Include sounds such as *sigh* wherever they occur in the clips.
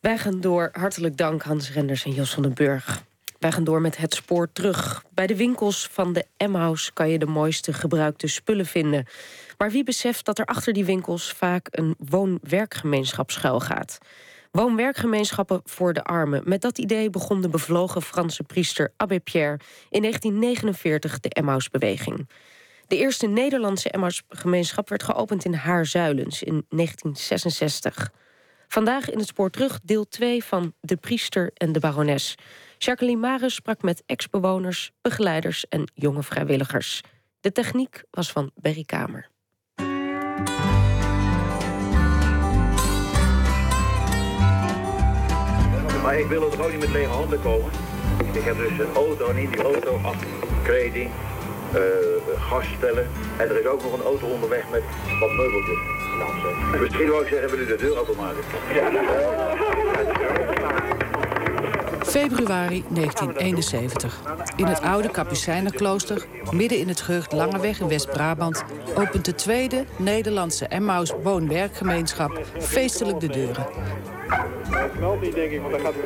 Wij gaan door. Hartelijk dank Hans Renders en Jos van den Burg. Wij gaan door met het spoor terug. Bij de winkels van de M-House kan je de mooiste gebruikte spullen vinden. Maar wie beseft dat er achter die winkels vaak een woon-werkgemeenschap schuilgaat? Woon-werkgemeenschappen voor de armen. Met dat idee begon de bevlogen Franse priester Abbé Pierre in 1949 de Emmausbeweging. De eerste Nederlandse Emmausgemeenschap werd geopend in Haarzuilens in 1966. Vandaag in het spoor terug deel 2 van De Priester en de Barones. Jacqueline Maris sprak met ex-bewoners, begeleiders en jonge vrijwilligers. De techniek was van Berry Kamer. Maar ik wil er ook niet met lege handen komen. Ik heb dus een auto in die auto afkleding, uh, gasstellen. En er is ook nog een auto onderweg met wat meubeltjes. Nou, Misschien wou ik zeggen, wil u de deur openmaken? Februari 1971. In het oude Kapucijnerklooster, midden in het gehucht Langeweg in West-Brabant, opent de tweede Nederlandse Emmaus woon-werkgemeenschap feestelijk de deuren.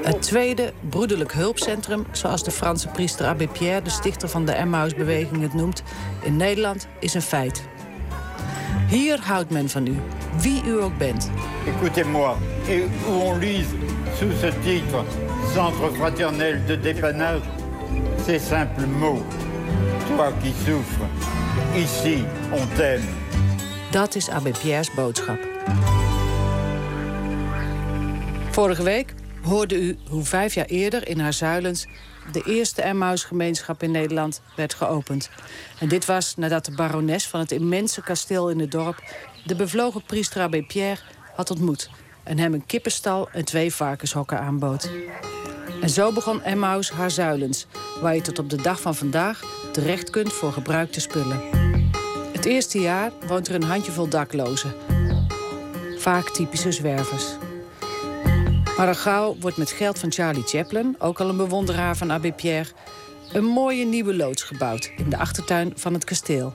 Het tweede broederlijk hulpcentrum, zoals de Franse priester Abbé Pierre, de stichter van de Emmausbeweging, het noemt, in Nederland is een feit. Hier houdt men van u, wie u ook bent. Écoutez-moi, et où on lise sous ce titre Centre fraternel de dépannage, ces simples mots. Toi qui souffres, ici on t'aime. Dat is Abbé Pierre's boodschap. Vorige week hoorde u hoe vijf jaar eerder in haar zuilens de eerste Emmausgemeenschap in Nederland werd geopend. En dit was nadat de barones van het immense kasteel in het dorp de bevlogen priester Abbé Pierre had ontmoet en hem een kippenstal en twee varkenshokken aanbood. En zo begon Emmaus haar zuilens, waar je tot op de dag van vandaag terecht kunt voor gebruikte spullen. Het eerste jaar woont er een handjevol daklozen, vaak typische zwervers. Gauw wordt met geld van Charlie Chaplin, ook al een bewonderaar van Abbé Pierre, een mooie nieuwe loods gebouwd in de achtertuin van het kasteel.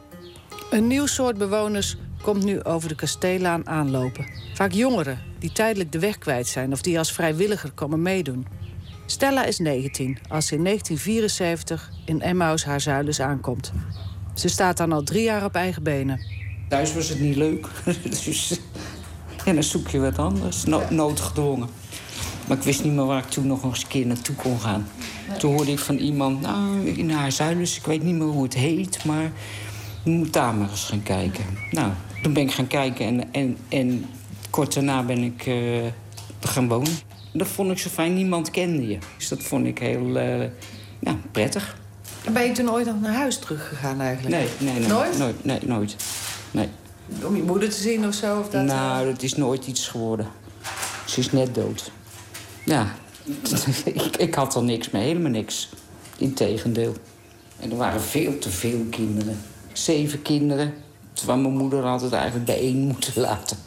Een nieuw soort bewoners komt nu over de kasteelaan aanlopen. Vaak jongeren die tijdelijk de weg kwijt zijn of die als vrijwilliger komen meedoen. Stella is 19 als ze in 1974 in Emmaus haar zuilens aankomt. Ze staat dan al drie jaar op eigen benen. Thuis was het niet leuk. *laughs* dus, en dan zoek je wat anders, no noodgedwongen. Maar ik wist niet meer waar ik toen nog eens een keer naartoe kon gaan. Toen hoorde ik van iemand, nou, in haar zuilens, ik weet niet meer hoe het heet, maar je moet daar maar eens gaan kijken. Nou, toen ben ik gaan kijken en, en, en kort daarna ben ik uh, gaan wonen. Dat vond ik zo fijn, niemand kende je. Dus dat vond ik heel uh, nou, prettig. Ben je toen ooit nog naar huis teruggegaan eigenlijk? Nee, nee, nee. Nooit? Nooit, nee, nooit. Nee. Om je moeder te zien of zo? Of dat nou, dat is nooit iets geworden. Ze is net dood. Ja, *laughs* ik, ik had er niks mee, helemaal niks. Integendeel. En er waren veel te veel kinderen. Zeven kinderen. Terwijl mijn moeder altijd eigenlijk bij één moeten *laughs* laten.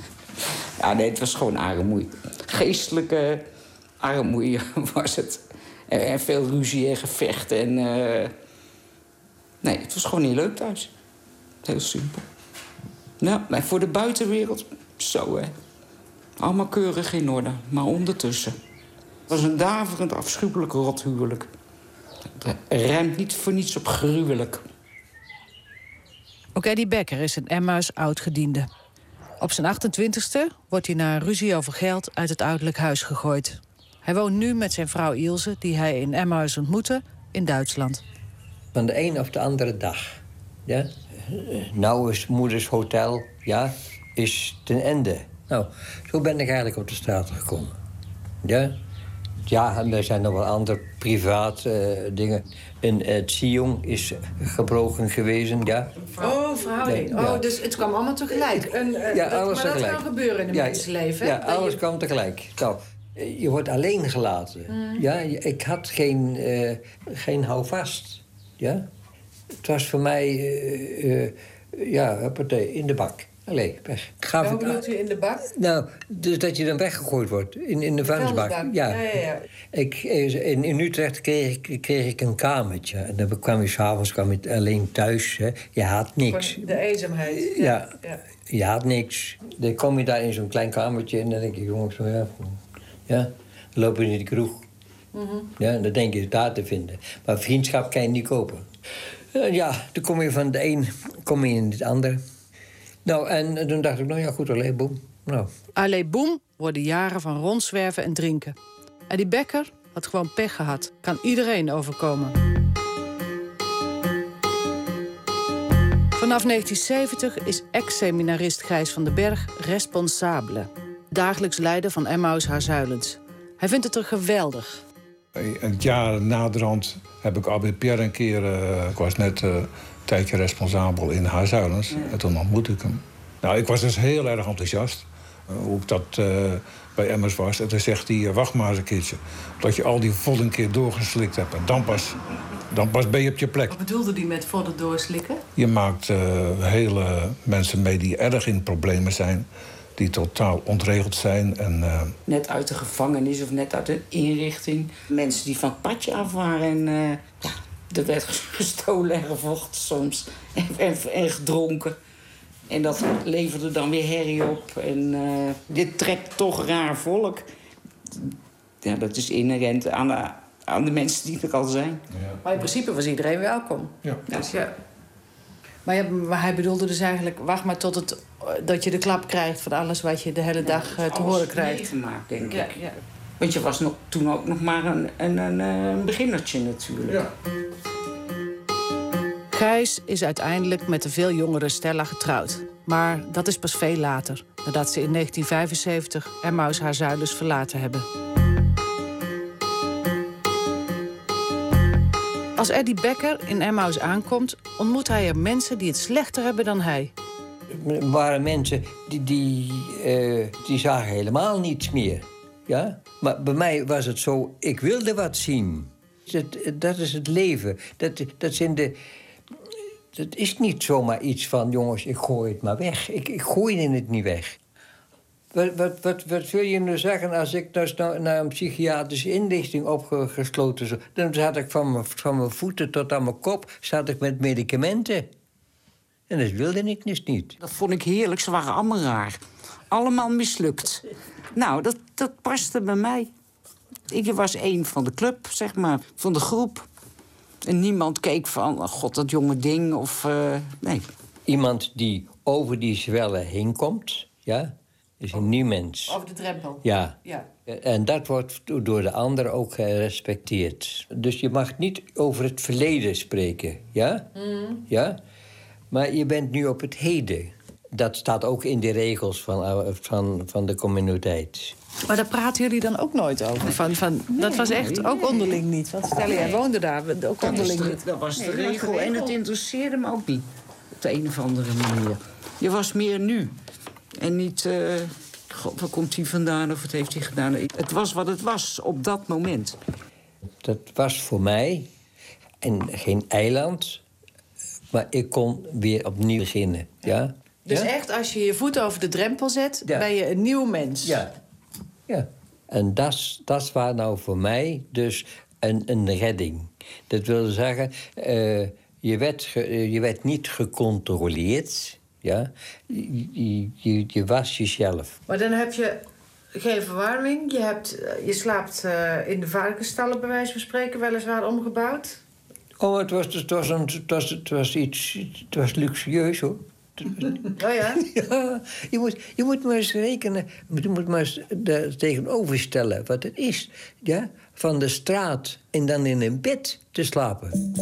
Ja, nee, het was gewoon armoede. Geestelijke armoede *laughs* was het. En, veel ruzie en gevechten. En, uh... Nee, het was gewoon niet leuk thuis. Heel simpel. Nou, maar voor de buitenwereld, zo hè. Allemaal keurig in orde, maar ondertussen. Het was een daverend, afschuwelijk rothuwelijk. Het ruimt niet voor niets op gruwelijk. Ook Eddie Becker is een Emmaus oud-gediende. Op zijn 28e wordt hij na een ruzie over geld uit het ouderlijk huis gegooid. Hij woont nu met zijn vrouw Ilse, die hij in Emmaus ontmoette, in Duitsland. Van de een of de andere dag. Ja? Nou is moeders hotel, ja, is ten einde. Nou, zo ben ik eigenlijk op de straat gekomen. Ja? Ja, en er zijn nog wel andere privaat uh, dingen. En het Sion is gebroken geweest, ja. Oh, verhouding. Nee, ja. Oh, dus het kwam allemaal tegelijk. En, uh, ja, dat, alles maar tegelijk. dat kan gebeuren in een ja, mensenleven. Ja, alles je... kwam tegelijk. Nou, je wordt alleen gelaten. Mm. Ja, ik had geen, uh, geen houvast. Ja? Het was voor mij, uh, ja, in de bak. Allee, weg. Gaf Hoe bedoelt u in de bak? Nou, dus dat je dan weggegooid wordt in, in de vuilnisbak. Vuilnisbak. Ja. Ja, ja, ja. Ik, eh, in, in Utrecht kreeg ik, kreeg ik een kamertje. En dan kwam je s'avonds alleen thuis. Hè. Je had niks. De eenzaamheid. Ja. ja. Je had niks. Dan kom je daar in zo'n klein kamertje en dan denk je, jongens, zo ja. ja dan loop je in de kroeg. Ja, en dan denk je het daar te vinden. Maar vriendschap kan je niet kopen. En ja, dan kom je van de een kom je in het ander. Nou, en toen dacht ik, nou ja, goed, alleen boem. Nou, Allee boem worden jaren van rondzwerven en drinken. En die Becker had gewoon pech gehad. Kan iedereen overkomen. Vanaf 1970 is ex-seminarist Gijs van den Berg responsabele. Dagelijks leider van Emmaus Haarzuilens. Hij vindt het er geweldig. Het jaar naderhand heb ik Albert Pierre een keer... eh, ik was net eh, een tijdje responsabel in Haarzuilens. En toen ontmoette ik hem. Nou, ik was dus heel erg enthousiast. eh, hoe ik dat eh, bij Emmers was. En toen zegt hij, eh, wacht maar eens een keertje. Dat je al die vol een keer doorgeslikt hebt. En dan pas, dan pas ben je op je plek. Wat bedoelde die met het doorslikken? Je maakt eh, hele mensen mee die erg in problemen zijn. Die totaal ontregeld zijn. En eh, Net uit de gevangenis of net uit een inrichting. Mensen die van het padje af waren en eh, ja, er werd *laughs* gestolen en gevochten soms. En, en, en gedronken. En dat leverde dan weer herrie op. En eh, dit trekt toch raar volk. Ja, dat is inherent aan de, aan de mensen die er al zijn. Maar in principe was iedereen welkom. ja. Dus ja. Maar, ja, maar hij bedoelde dus eigenlijk... wacht maar tot het, dat je de klap krijgt... van alles wat je de hele dag eh, te horen krijgt. meegemaakt, denk Ja, ik. ja. Want je was nog, toen ook nog maar een, een, een, eh, een beginnertje natuurlijk. Gijs is uiteindelijk met de veel jongere Stella getrouwd. Maar dat is pas veel later, nadat ze in 1975 Emmaus haar zuilens verlaten hebben. Als Eddie Becker in Emmaus aankomt, ontmoet hij er mensen die het slechter hebben dan hij. Er waren mensen die, die, eh, die zagen helemaal niets meer. Ja? Maar bij mij was het zo, ik wilde wat zien. Dat, dat is het leven. Dat, dat, zijn de, dat is niet zomaar iets van, jongens, ik gooi het maar weg. Ik, ik gooi het niet weg. Wat, wat, wat, wat wil je nu zeggen als ik dus nou naar een psychiatrische inrichting opgesloten zou... dan zat ik van mijn, van mijn voeten tot aan mijn kop zat ik met medicamenten. En dat wilde ik dus niet. Dat vond ik heerlijk. Ze waren allemaal raar. Allemaal mislukt. Nou, dat, dat paste bij mij. Ik was één van de club, zeg maar, van de groep. En niemand keek van, oh god, dat jonge ding, of... eh, nee. Iemand die over die zwellen heen komt, ja, is een nieuw mens. Over de drempel. Ja. Ja. En dat wordt door de ander ook gerespecteerd. Dus je mag niet over het verleden spreken, ja? Ja? Maar je bent nu op het heden. Dat staat ook in de regels van, eh, van, van de communiteit. Maar daar praten jullie dan ook nooit over? Van, van, dat was echt ook onderling niet. Want stel jij woonde daar, ook onderling niet. Dat was de regel. En het interesseerde me ook niet. Op de een of andere manier. Je was meer nu. En niet... eh, God, waar komt hij vandaan of wat heeft hij gedaan? Het was wat het was op dat moment. Dat was voor mij en geen eiland, maar ik kon weer opnieuw beginnen. Ja? Dus ja? echt, als je je voet over de drempel zet, Ja. ben je een nieuw mens. Ja. ja. En dat dat was nou voor mij dus een, een redding. Dat wil zeggen, eh, je, werd ge- je werd niet gecontroleerd. Ja? Je, je, was jezelf. Maar dan heb je geen verwarming. Je, hebt, eh, je slaapt eh, in de varkensstallen, bij wijze van spreken, weliswaar omgebouwd. Oh, het was, het was, een, het was, het was iets... Het was luxueus, hoor. *laughs* Oh ja? *laughs* Ja, je moet, je moet maar eens rekenen, je moet maar eens daar tegenover stellen wat het is. Ja? Van de straat en dan in een bed te slapen.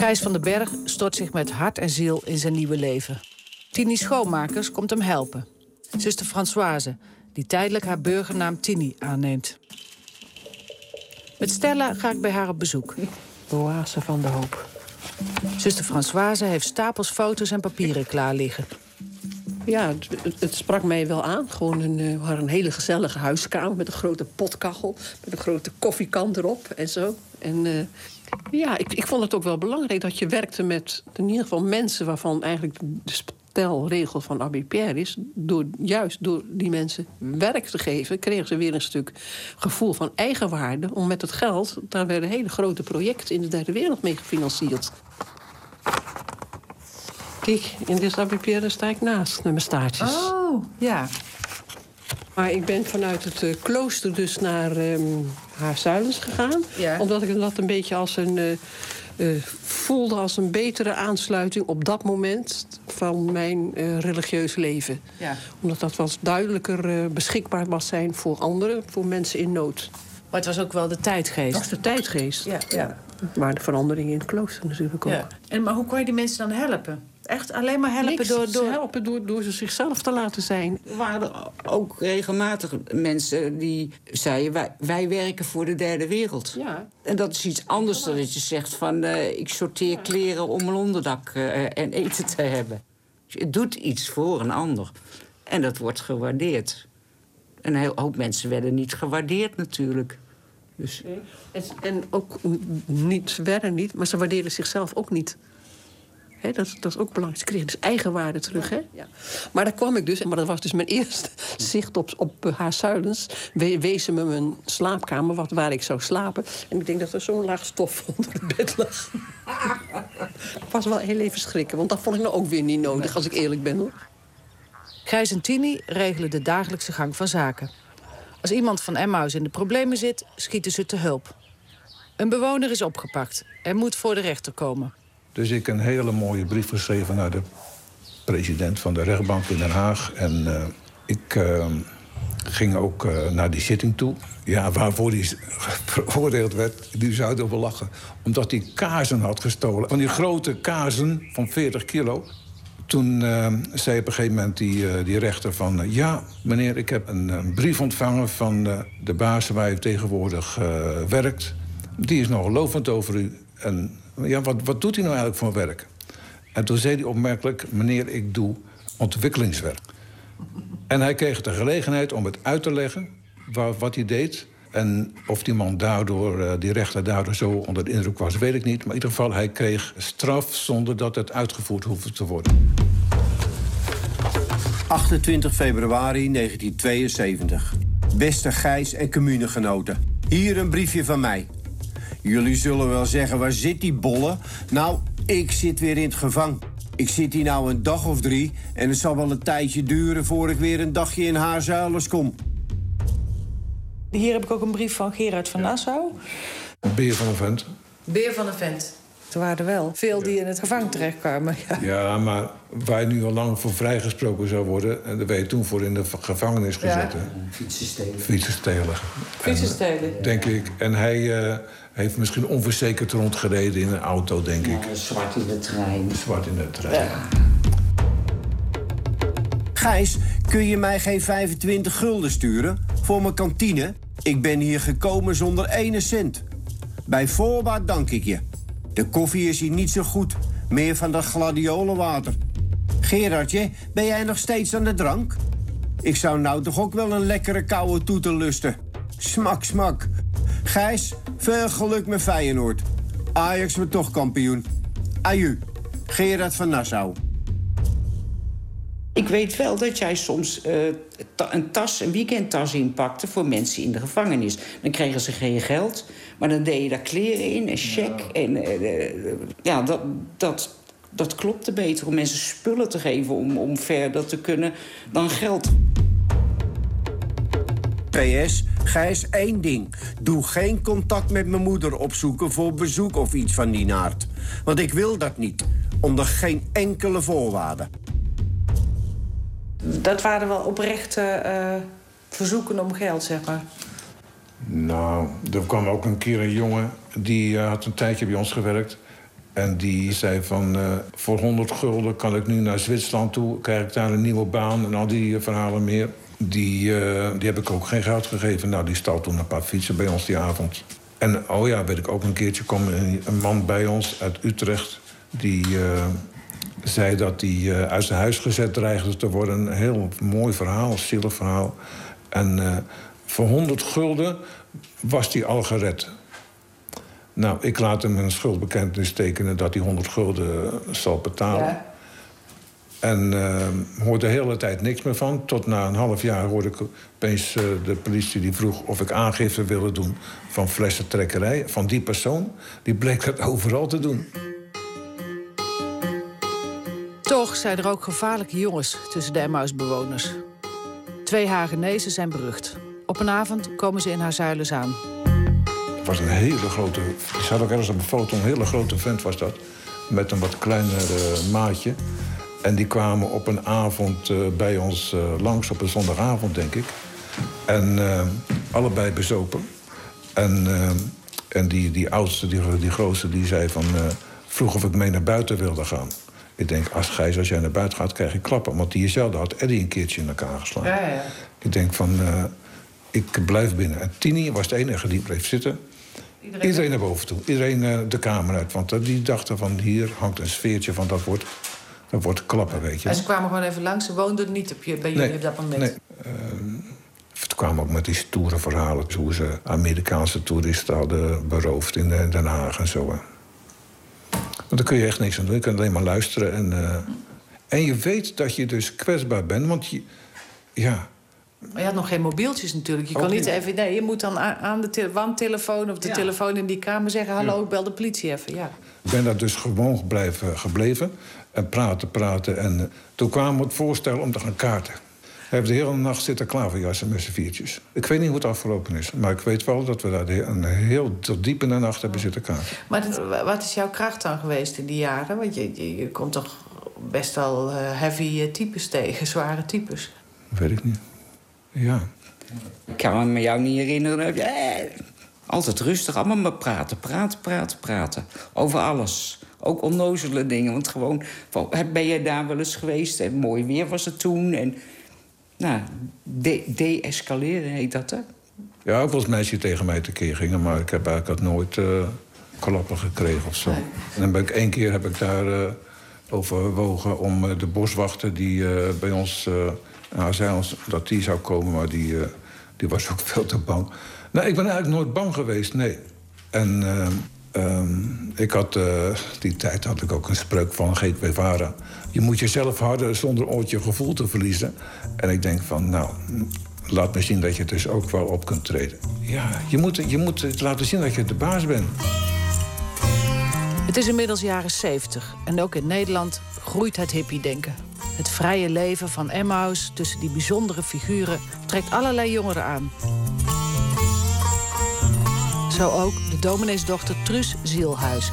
Gijs van den Berg stort zich met hart en ziel in zijn nieuwe leven. Tini Schoonmakers komt hem helpen. Zuster Françoise, die tijdelijk haar burgernaam Tini aanneemt. Met Stella ga ik bij haar op bezoek. De oase van de hoop. Zuster Françoise heeft stapels foto's en papieren klaar liggen. Ja, het, het- sprak mij wel aan. Gewoon een, eh, we hadden een hele gezellige huiskamer met een grote potkachel. Met een grote koffiekan erop en zo. En eh, Ja, ik, ik vond het ook wel belangrijk dat je werkte met in ieder geval mensen waarvan eigenlijk de stelregel van Abbé Pierre is. Door, juist door die mensen werk te geven, kregen ze weer een stuk gevoel van eigenwaarde. Om met het geld, daar werden hele grote projecten in de derde wereld mee gefinancierd. Kijk, in dit Abbé Pierre sta ik naast met mijn staartjes. Oh, ja. Maar ik ben vanuit het eh, klooster dus naar ehm Haarzuilens gegaan. Ja. Omdat ik dat een beetje als een... eh, eh, voelde als een betere aansluiting op dat moment van mijn religieus leven. ja. Omdat dat wat duidelijker beschikbaar was zijn voor anderen, voor mensen in nood. Maar het was ook wel de tijdgeest. Dat is de tijdgeest. Ja, ja. Maar de veranderingen in het klooster natuurlijk ook. ja. En, maar hoe kon je die mensen dan helpen? Echt alleen maar helpen Niks, door... ze door... helpen door, door ze zichzelf te laten zijn. Er waren er ook regelmatig mensen die zeiden... wij, wij werken voor de derde wereld. Ja. En dat is iets anders dan dat je zegt van... eh, ik sorteer kleren om een onderdak eh, en eten te hebben. Dus je doet iets voor een ander. En dat wordt gewaardeerd. En een heel hoop mensen werden niet gewaardeerd natuurlijk. Dus En, en ook niet, ze werden niet, maar ze waardeerden zichzelf ook niet. Dat, dat is ook belangrijk. Ze kregen dus eigenwaarde terug. Hè? Ja. Maar daar kwam ik dus, maar dat was dus mijn *laughs* eerste zicht op, op uh, Haarzuilens. We, wees ze me mijn slaapkamer, wat, waar ik zou slapen. En ik denk dat er zo'n laag stof *laughs* onder het bed lag. *laughs* Ik was wel heel even schrikken, want dat vond ik nou ook weer niet nodig, als ik eerlijk ben. Hoor. Gijs en Tini regelen de dagelijkse gang van zaken. Als iemand van Emmaus in de problemen zit, schieten ze te hulp. Een bewoner is opgepakt en moet voor de rechter komen. Dus ik een hele mooie brief geschreven naar de president van de rechtbank in Den Haag. En eh, ik eh, ging ook eh, naar die zitting toe. Ja, waarvoor hij *laughs* veroordeeld werd, die zouden wel lachen. Omdat hij kaarsen had gestolen. Van die grote kaarsen van 40 kilo. Toen zei op een gegeven moment die, die rechter van... ja, meneer, ik heb een, brief ontvangen van de baas waar u tegenwoordig werkt. Die is nogal lovend over u. En ja, wat, wat doet hij nou eigenlijk voor werk? En toen zei hij opmerkelijk... meneer, ik doe ontwikkelingswerk. En hij kreeg de gelegenheid om het uit te leggen wa- wat hij deed. En of die man daardoor, eh, die rechter daardoor zo onder de indruk was, weet ik niet. Maar in ieder geval, hij kreeg straf zonder dat het uitgevoerd hoefde te worden. 28 februari 1972. Beste Gijs en communegenoten. Hier een briefje van mij. Jullie zullen wel zeggen, waar zit die bolle? Nou, ik zit weer in het gevang. Ik zit hier nou een dag of drie... en het zal wel een tijdje duren voor ik weer een dagje in Haarzuilens kom. Hier heb ik ook een brief van Gerard van Nassau. Beer van een vent. Beer van een vent. Er waren er wel veel die in het gevangen terechtkwamen. Ja. Ja, maar waar hij nu al lang voor vrijgesproken zou worden... en daar werd je toen voor in de gevangenis gezet. hè? fietsen stelen. Fietsen stelen. Fietsen stelen. Denk ik. En hij eh, heeft misschien onverzekerd rondgereden in een auto, denk ik. Ja, zwart in de trein. Zwart in de trein. Gijs, kun je mij geen 25 gulden sturen voor mijn kantine? Ik ben hier gekomen zonder ene cent. Bij voorbaat dank ik je. De koffie is hier niet zo goed. Meer van dat gladiolenwater. Gerardje, ben jij nog steeds aan de drank? Ik zou nou toch ook wel een lekkere koude toeter lusten. Smak, smak. Gijs, veel geluk met Feyenoord. Ajax wordt toch kampioen. Aju, Gerard van Nassau. Ik weet wel dat jij soms eh, ta- een tas, een weekendtas inpakte voor mensen in de gevangenis. Dan kregen ze geen geld, maar dan deed je daar kleren in, een cheque. En eh, eh, ja, dat, dat, dat klopte beter om mensen spullen te geven om, om verder te kunnen dan geld. PS, Gijs, één ding. Doe geen contact met mijn moeder opzoeken voor bezoek of iets van die naart. Want ik wil dat niet. Onder geen enkele voorwaarde. Dat waren wel oprechte eh, verzoeken om geld, zeg maar. Nou, er kwam ook een keer een jongen... die eh, had een tijdje bij ons gewerkt... en die zei van... eh, voor 100 gulden kan ik nu naar Zwitserland toe... krijg ik daar een nieuwe baan en al die verhalen meer. Die, eh, die heb ik ook geen geld gegeven. Nou, die stal toen een paar fietsen bij ons die avond. En oh ja, weet ik ook een keertje... kwam een, man bij ons uit Utrecht... die eh, zei dat hij eh, uit zijn huis gezet dreigde te worden. Een heel mooi verhaal, zielig verhaal. En voor 100 gulden was hij al gered. Nou, ik laat hem een schuldbekentenis tekenen dat hij 100 gulden zal betalen. En uh, hoorde de hele tijd niks meer van. Tot na een half jaar hoorde ik opeens uh, de politie die vroeg of ik aangifte wilde doen van flessentrekkerij. Van die persoon. Die bleek dat overal te doen. Toch zijn er ook gevaarlijke jongens tussen de Emmausbewoners. Twee Hagenezen zijn berucht. Op een avond komen ze in haar zuilens aan. Het was een hele grote... Ik zag ook ergens op een foto, een hele grote vent was dat. Met een wat kleiner uh, maatje. En die kwamen op een avond uh, bij ons uh, langs, op een zondagavond, denk ik. En uh, allebei bezopen. En, en die, die oudste, die, die grootste, die zei van... vroeg of ik mee naar buiten wilde gaan. Ik denk, als Gijs, als jij naar buiten gaat, krijg je klappen. Want die jezelfde had Eddie een keertje in elkaar geslagen. Ja, ja. Ik denk van, ik blijf binnen. En Tini was de enige die bleef zitten. Iedereen, Iedereen naar boven toe. Iedereen de kamer uit. Want die dachten van, hier hangt een sfeertje van dat wordt... Dat wordt klappen, weet je. En ze kwamen gewoon even langs. Ze woonden niet op je, bij jullie nee, op dat moment. Nee. Uh, het kwam ook met die stoere verhalen. Hoe ze Amerikaanse toeristen hadden beroofd in Den Haag en zo. Want daar kun je echt niks aan doen. Je kunt alleen maar luisteren. En, uh, en je weet dat je dus kwetsbaar bent. Want je, ja, maar je had nog geen mobieltjes natuurlijk. Je Ook kon niet even. Nee, je moet dan aan de te- wandtelefoon of de Ja. telefoon in die kamer zeggen: Hallo, Ja. ik bel de politie even. Ja. Ik ben daar dus gewoon blijven, gebleven. En praten, praten. En uh, toen kwam het voorstel om te gaan kaarten. Hij heeft de hele nacht zitten klaverjassen met z'n viertjes. Ik weet niet hoe het afgelopen is. Maar ik weet wel dat we daar een heel tot diep in de nacht hebben zitten kaarten. Maar wat is jouw kracht dan geweest in die jaren? Want je, je, je komt toch best wel eh, heavy eh, types tegen, zware types. Weet ik niet. Ja. Ik kan me jou niet herinneren. Eh, altijd rustig, allemaal maar praten, praten, praten, praten. Over alles. Ook onnozele dingen. Want gewoon, van, ben je daar wel eens geweest? En mooi weer was het toen. En, nou, de- de-escaleren heet dat, hè? Ja, ook meisjes die tegen mij tekeer gingen. Maar ik heb eigenlijk nooit eh, klappen gekregen of zo. En dan ben ik één keer heb ik daar eh, overwogen om eh, de boswachter die bij ons nou, zei ons dat die zou komen, maar die, die was ook *laughs* veel te bang. Nou, ik ben eigenlijk nooit bang geweest, nee. En ehm, ik had, eh, die tijd had ik ook een spreuk van G. Guevara. Je moet jezelf harden zonder ooit je gevoel te verliezen. En ik denk van, nou, laat me zien dat je dus ook wel op kunt treden. Ja, je moet, je moet laten zien dat je de baas bent. Het is inmiddels jaren 70 en ook in Nederland groeit het hippie-denken. Het vrije leven van Emmaus tussen die bijzondere figuren trekt allerlei jongeren aan. Zo ook de domineesdochter Truus Zielhuis.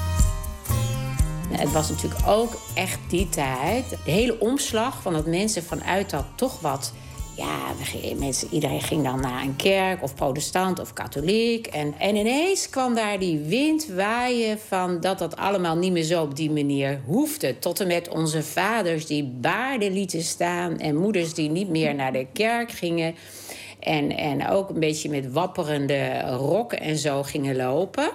Het was natuurlijk ook echt die tijd. De hele omslag van dat mensen vanuit dat toch wat. Ja, mensen, iedereen ging dan naar een kerk, of protestant of katholiek. En, en ineens kwam daar die wind waaien van dat dat allemaal niet meer zo op die manier hoefde. Tot en met onze vaders die baarden lieten staan en moeders die niet meer naar de kerk gingen. En, en ook een beetje met wapperende rokken en zo gingen lopen.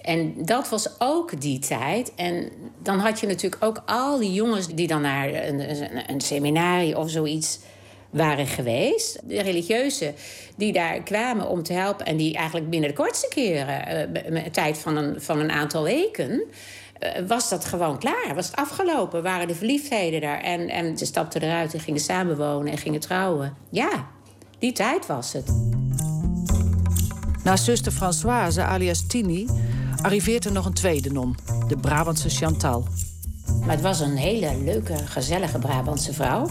En dat was ook die tijd. En dan had je natuurlijk ook al die jongens die dan naar een, een, een of zoiets waren geweest. De religieuzen die daar kwamen om te helpen... en die eigenlijk binnen de kortste keren, eh, een tijd van een, van een aantal weken... eh, was dat gewoon klaar, was het afgelopen, waren de verliefdheden daar. En, en ze stapten eruit en gingen samenwonen en gingen trouwen. Ja, die tijd was het. Na zuster Françoise, alias Tini, arriveert er nog een tweede non, de Brabantse Chantal. Maar het was een hele leuke, gezellige Brabantse vrouw.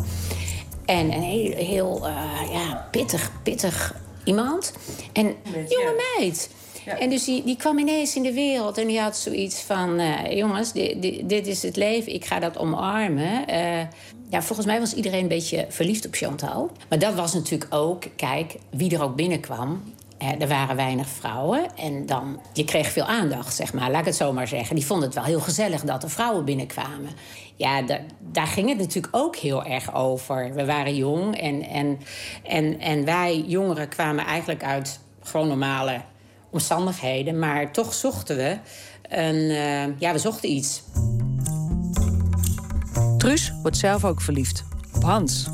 En een heel, heel eh, ja, pittig, pittig iemand. En jonge meid. En dus die, kwam ineens in de wereld en die had zoiets van... eh, jongens, dit, is het leven, ik ga dat omarmen. Eh, ja, volgens mij was iedereen een beetje verliefd op Chantal. Maar dat was natuurlijk ook, kijk, wie er ook binnenkwam... Er waren weinig vrouwen en dan, je kreeg veel aandacht, zeg maar. Laat ik het zo maar zeggen. Die vonden het wel heel gezellig dat er vrouwen binnenkwamen. Ja, da- daar ging het natuurlijk ook heel erg over. We waren jong en, en, en, en wij jongeren kwamen eigenlijk uit gewoon normale omstandigheden. Maar toch zochten we een, eh, ja, we zochten iets. Truus wordt zelf ook verliefd op Hans.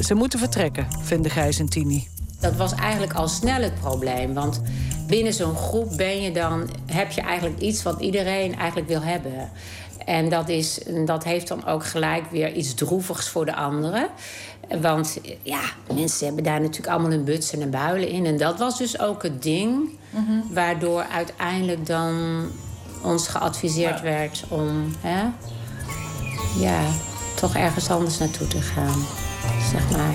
Ze moeten vertrekken, vinden Gijs en Tini. Dat was eigenlijk al snel het probleem. Want binnen zo'n groep ben je dan, heb je eigenlijk iets wat iedereen eigenlijk wil hebben. En dat, is, dat heeft dan ook gelijk weer iets droevigs voor de anderen. Want ja, mensen hebben daar natuurlijk allemaal hun butsen en builen in. En dat was dus ook het ding waardoor uiteindelijk dan ons geadviseerd werd om hè, ja, toch ergens anders naartoe te gaan. Zeg maar.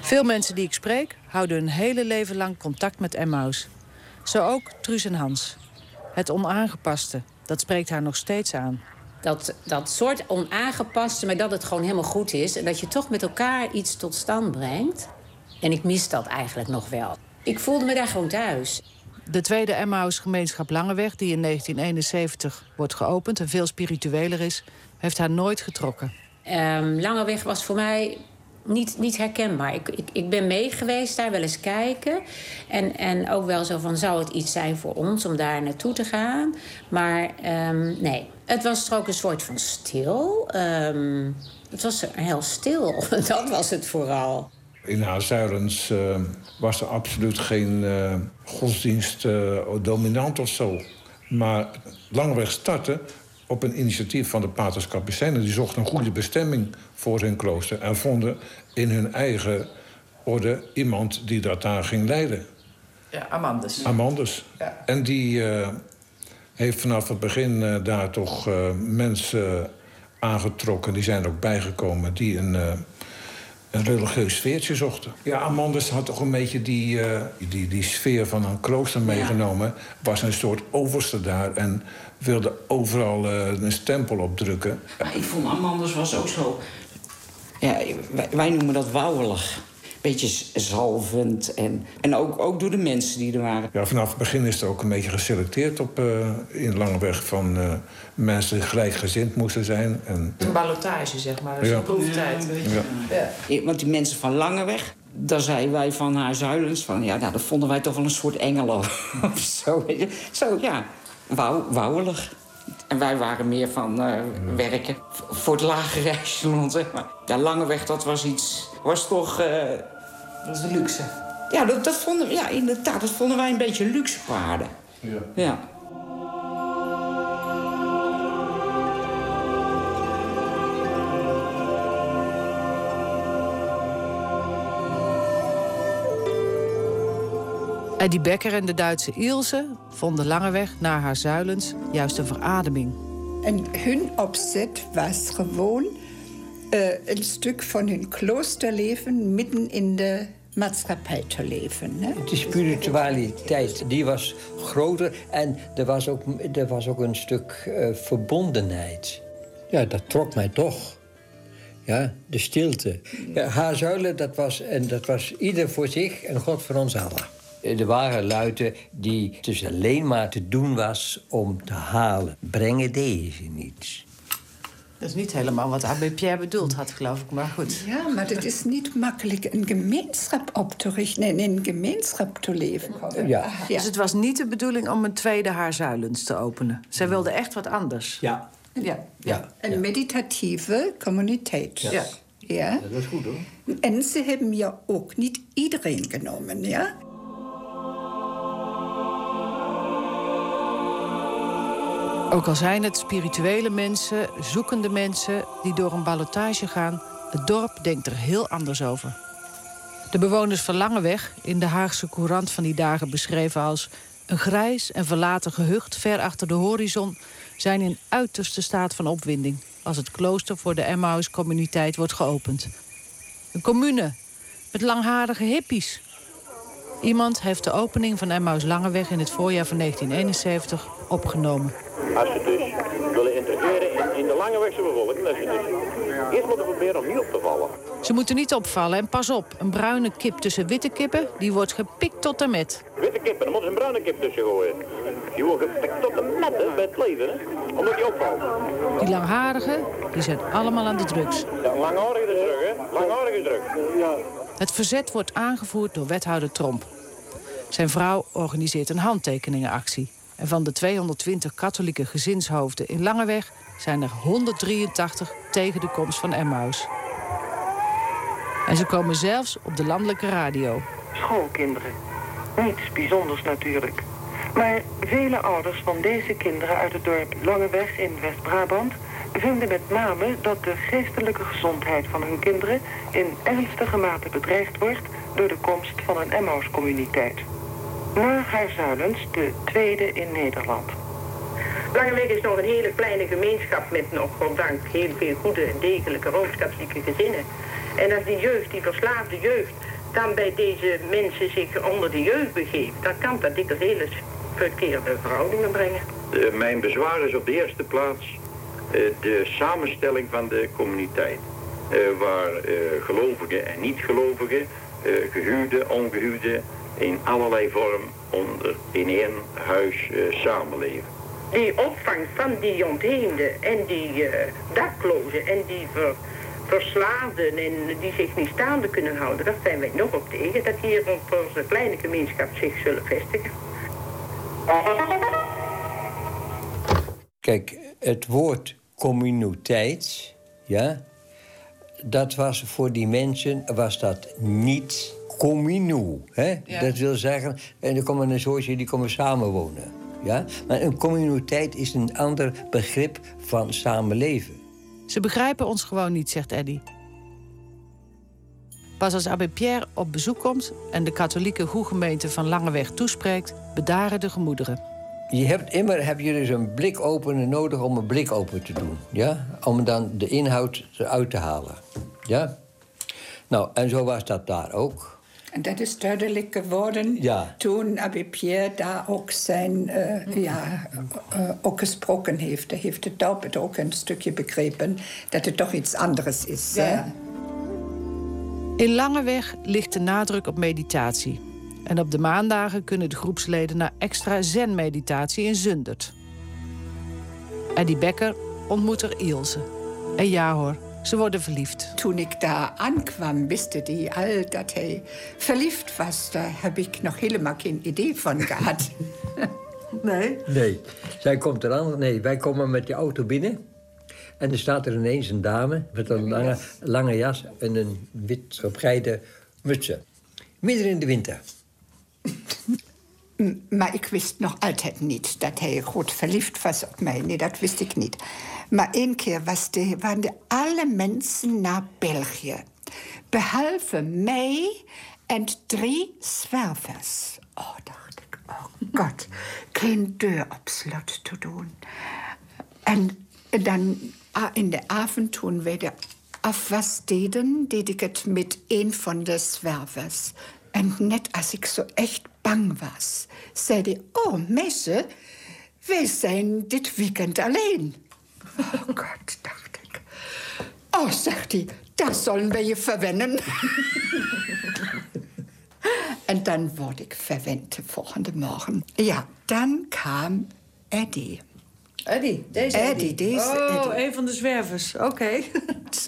Veel mensen die ik spreek houden hun hele leven lang contact met Emmaus. Zo ook Truus en Hans. Het onaangepaste, dat spreekt haar nog steeds aan. Dat, dat soort onaangepaste, maar dat het gewoon helemaal goed is. En dat je toch met elkaar iets tot stand brengt. En ik mis dat eigenlijk nog wel. Ik voelde me daar gewoon thuis. De tweede Emmaus gemeenschap Langeweg, die in 1971 wordt geopend en veel spiritueler is, heeft haar nooit getrokken. Um, Langeweg was voor mij niet, niet herkenbaar. Ik, ik, ik ben mee geweest daar wel eens kijken. En, en ook wel zo van, zou het iets zijn voor ons om daar naartoe te gaan? Maar um, nee, het was er ook een soort van stil. Um, het was heel stil, *laughs* dat was het vooral. In Haarzuilens uh, was er absoluut geen uh, godsdienst uh, dominant of zo. Maar langweg starten op een initiatief van de Paters Capucijnen. Die zochten een goede bestemming voor hun klooster... en vonden in hun eigen orde iemand die dat daar ging leiden. Ja, Amandus. Amandus. Ja. En die heeft vanaf het begin daar toch mensen aangetrokken... die zijn er ook bijgekomen, die een een religieus sfeertje zochten. Ja, Amandus had toch een beetje die, uh, die, die sfeer van een klooster meegenomen. Was een soort overste daar en wilde overal uh, een stempel op drukken. Maar ik vond Amandus was ook zo... Ja, wij, wij noemen dat wouwelig beetje zalvend. En, en ook, ook door de mensen die er waren. Ja, vanaf het begin is er ook een beetje geselecteerd op, uh, in Langeweg... van uh, mensen die gelijkgezind moesten zijn. En... Een ballotage, zeg maar. ja. een proeftijd. Ja. Ja. Want die mensen van Langeweg... Daar zeiden wij van haar zuilens van... ja, nou, dat vonden wij toch wel een soort engelen *laughs* of zo. Zo, ja, wauw, wauwelig. En wij waren meer van uh, werken voor het lagere echelon, zeg maar. Ja, Langeweg, dat was iets... was toch... Uh... Dat is de luxe. Ja, dat, dat, vonden, ja, inderdaad, dat vonden wij een beetje luxe waarde. Ja. ja. Eddie Becker en de Duitse Ilse vonden Langeweg naar haar zuilens juist een verademing. En hun opzet was gewoon een stuk van hun kloosterleven midden in de maatschappij te leven. Hè? De spiritualiteit die was groter en er was ook, er was ook een stuk uh, verbondenheid. Ja, dat trok mij toch. Ja, de stilte. Ja, haar zuilen, dat was, en dat was ieder voor zich en God voor ons allen. Er waren luiden die dus alleen maar te doen was om te halen. Brengen deze niets. Dat is niet helemaal wat Abbé Pierre bedoeld had, geloof ik, maar goed. Ja, maar het is niet makkelijk een gemeenschap op te richten en in een gemeenschap te leven. Ja. ja. Dus het was niet de bedoeling om een tweede haarzuilens te openen. Zij wilde echt wat anders. Ja. Ja. ja. Een meditatieve communiteit. Ja. Ja. Dat is goed, hoor. En ze hebben ja ook niet iedereen genomen, ja. Ook al zijn het spirituele mensen, zoekende mensen die door een ballotage gaan, het dorp denkt er heel anders over. De bewoners van Langeweg, in de Haagse Courant van die dagen beschreven als een grijs en verlaten gehucht ver achter de horizon, zijn in uiterste staat van opwinding als het klooster voor de Emmaus-communiteit wordt geopend. Een commune met langharige hippies. Iemand heeft de opening van Emmaus Langeweg in het voorjaar van 1971 opgenomen. Als ze dus willen integreren in, in de Langewegse bevolking, dat ze dus eerst moeten proberen om niet op te vallen. Ze moeten niet opvallen en pas op, een bruine kip tussen witte kippen, die wordt gepikt tot en met. Witte kippen, dan moeten ze een bruine kip tussen gooien. Die wordt gepikt tot en met hè, bij het leven, hè, omdat die opvalt. Die langharigen, die zijn allemaal aan de drugs. Ja, langharige druk, hè. Langharige druk. Ja. Het verzet wordt aangevoerd door wethouder Tromp. Zijn vrouw organiseert een handtekeningenactie. En van de 220 katholieke gezinshoofden in Langeweg zijn er 183 tegen de komst van Emmaus. En ze komen zelfs op de landelijke radio. Schoolkinderen. Niets bijzonders natuurlijk. Maar vele ouders van deze kinderen uit het dorp Langeweg in West-Brabant vinden met name dat de geestelijke gezondheid van hun kinderen in ernstige mate bedreigd wordt door de komst van een Emmaus-communiteit. Na Haarzuilens de tweede in Nederland. Langeweg is nog een hele kleine gemeenschap met nog, goddank, heel veel goede, degelijke Rooms-Katholieke gezinnen. En als die jeugd, die verslaafde jeugd, dan bij deze mensen zich onder de jeugd begeeft, dan kan dat dikwijls hele verkeerde verhoudingen brengen. Uh, mijn bezwaar is op de eerste plaats uh, de samenstelling van de communiteit. Uh, waar gelovigen en niet-gelovigen, gehuwden, ongehuwden, in allerlei vorm onder in één huis samenleven. Die opvang van die ontheemden en die daklozen en die ver, verslaafden en die zich niet staande kunnen houden, daar zijn wij nog op tegen dat hier op onze kleine gemeenschap zich zullen vestigen. Kijk, het woord communiteit, ja, dat was voor die mensen was dat niet communu. Hè? Ja. Dat wil zeggen, en er komen een soortje die komen samenwonen. Ja? Maar een communiteit is een ander begrip van samenleven. Ze begrijpen ons gewoon niet, zegt Eddy. Pas als Abbé Pierre op bezoek komt en de katholieke goegemeente van Langeweg toespreekt, bedaren de gemoederen. Je hebt immer heb je dus een blikopener nodig om een blik open te doen. Ja? Om dan de inhoud eruit te halen. Ja? Nou, en zo was dat daar ook. En dat is duidelijk geworden Ja. toen Abbé Pierre daar ook zijn, eh, ja, eh, ook gesproken heeft. Hij heeft het ook een stukje begrepen dat het toch iets anders is. Ja. hè. In Langeweg ligt de nadruk op meditatie. En op de maandagen kunnen de groepsleden naar extra zen-meditatie in Zundert. Eddie Becker ontmoet er Ilse. En ja hoor, ze worden verliefd. Toen ik daar aankwam, wisten die al dat hij verliefd was. Daar heb ik nog helemaal geen idee van *laughs* gehad. Nee? Nee, zij komt eraan. Nee, wij komen met die auto binnen. En er staat er ineens een dame met een lange, lange jas en een wit gebreide mutsje. Midden in de winter. *laughs* Maar ik wist nog altijd niet dat hij goed verliefd was op mij. Nee, dat wist ik niet. Maar één keer was de, waren de alle mensen naar België. Behalve mij en drie zwervers. Oh, dacht ik, oh god, geen deur op slot te doen. En dan ah, in de avond, toen we de afwas deden, deed ik het met een van de zwervers. En net als ik zo echt bang was, zei hij... Oh, meisje, wij zijn dit weekend alleen. Oh *laughs* god, dacht ik. Oh, zegt hij, daar zullen we je verwennen. en dan word ik verwend de volgende morgen. Ja, dan kwam Eddie. Eddie, deze Eddie, deze Oh, Eddie. een van de zwervers. Oké. *laughs*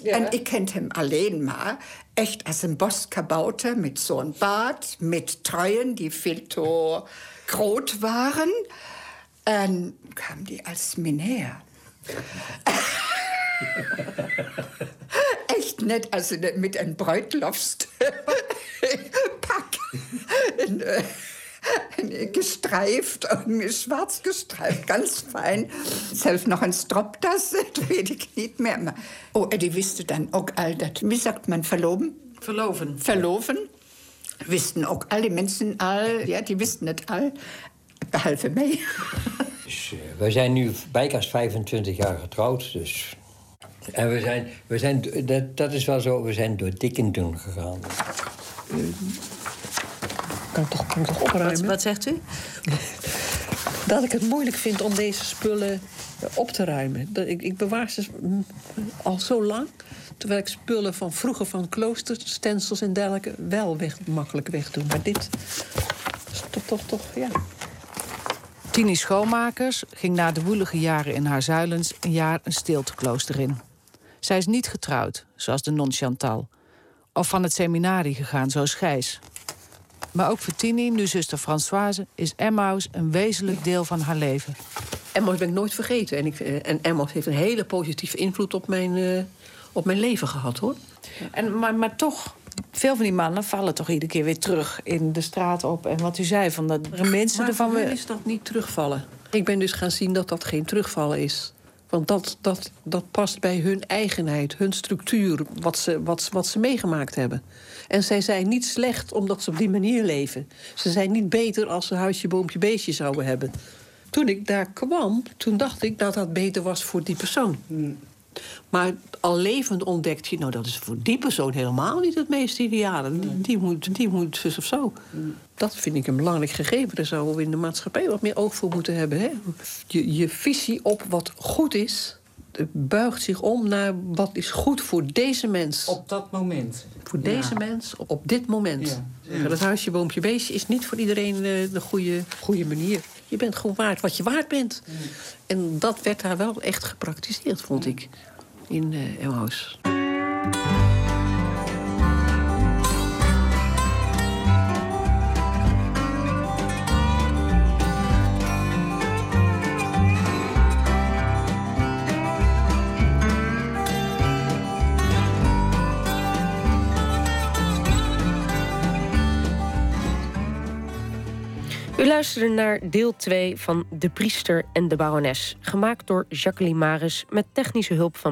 En ik kent hem alleen maar echt als een boskabouter met zo'n baard, met truien die veel te groot waren. En kwam die als meneer. *laughs* Echt net als een, met een *laughs* en gestreift, irgendwie schwarz gestreift, ganz fein. Zelf nog een stropdas, *laughs* dat weet ik niet meer. Maar, oh, die wisten dan ook al dat, wie sagt man, verloben? Verloven. Verloven. Wisten ook alle mensen al, ja, die wisten het al. Behalve mij. Dus, eh, we zijn nu bijna 25 jaar getrouwd. Dus. En we zijn, we zijn dat, dat is wel zo, we zijn door dik en dun gegaan. Kan ik toch, kan ik toch opruimen? Wat, wat zegt u? *laughs* Dat ik het moeilijk vind om deze spullen op te ruimen. Dat, ik, ik bewaar ze al zo lang. Terwijl ik spullen van vroeger van kloosters, stencils en dergelijke... wel weg, makkelijk wegdoen. Maar dit is toch, toch, toch, ja. Tini Schoonmakers ging na de woelige jaren in haar zuilens een jaar een stilteklooster in. Zij is niet getrouwd, zoals de non Chantal. Of van het seminarie gegaan, zoals Gijs. Maar ook voor Tini, nu zuster Françoise, is Emmaus een wezenlijk deel van haar leven. Emmaus ben ik nooit vergeten. En, ik, en Emmaus heeft een hele positieve invloed op mijn, eh, op mijn leven gehad, hoor. En, maar, maar toch veel van die mannen vallen toch iedere keer weer terug in de straat op. En wat u zei, van dat er mensen maar ervan... is dat niet terugvallen. Ik ben dus gaan zien dat dat geen terugvallen is. Want dat, dat, dat past bij hun eigenheid, hun structuur, wat ze, wat, wat ze meegemaakt hebben. En zij zijn niet slecht omdat ze op die manier leven. Ze zijn niet beter als ze huisje, boompje, beestje zouden hebben. Toen ik daar kwam, toen dacht ik dat dat beter was voor die persoon. Maar al levend ontdekt je, nou dat is voor die persoon helemaal niet het meest ideale. Die moet, die moet zus of zo. Dat vind ik een belangrijk gegeven. Daar zouden we in de maatschappij wat meer oog voor moeten hebben. Hè? Je, je visie op wat goed is, eh, buigt zich om naar wat is goed voor deze mens. Op dat moment. Voor deze mens, op, op dit moment. Ja. Dat huisje, boompje, beestje is niet voor iedereen eh, de goede, goede manier. Je bent gewoon waard wat je waard bent. En dat werd daar wel echt gepraktiseerd, vond ik, in Emmaus. Luisterde naar deel 2 van De Priester en de Barones. Gemaakt door Jacqueline Maris met technische hulp van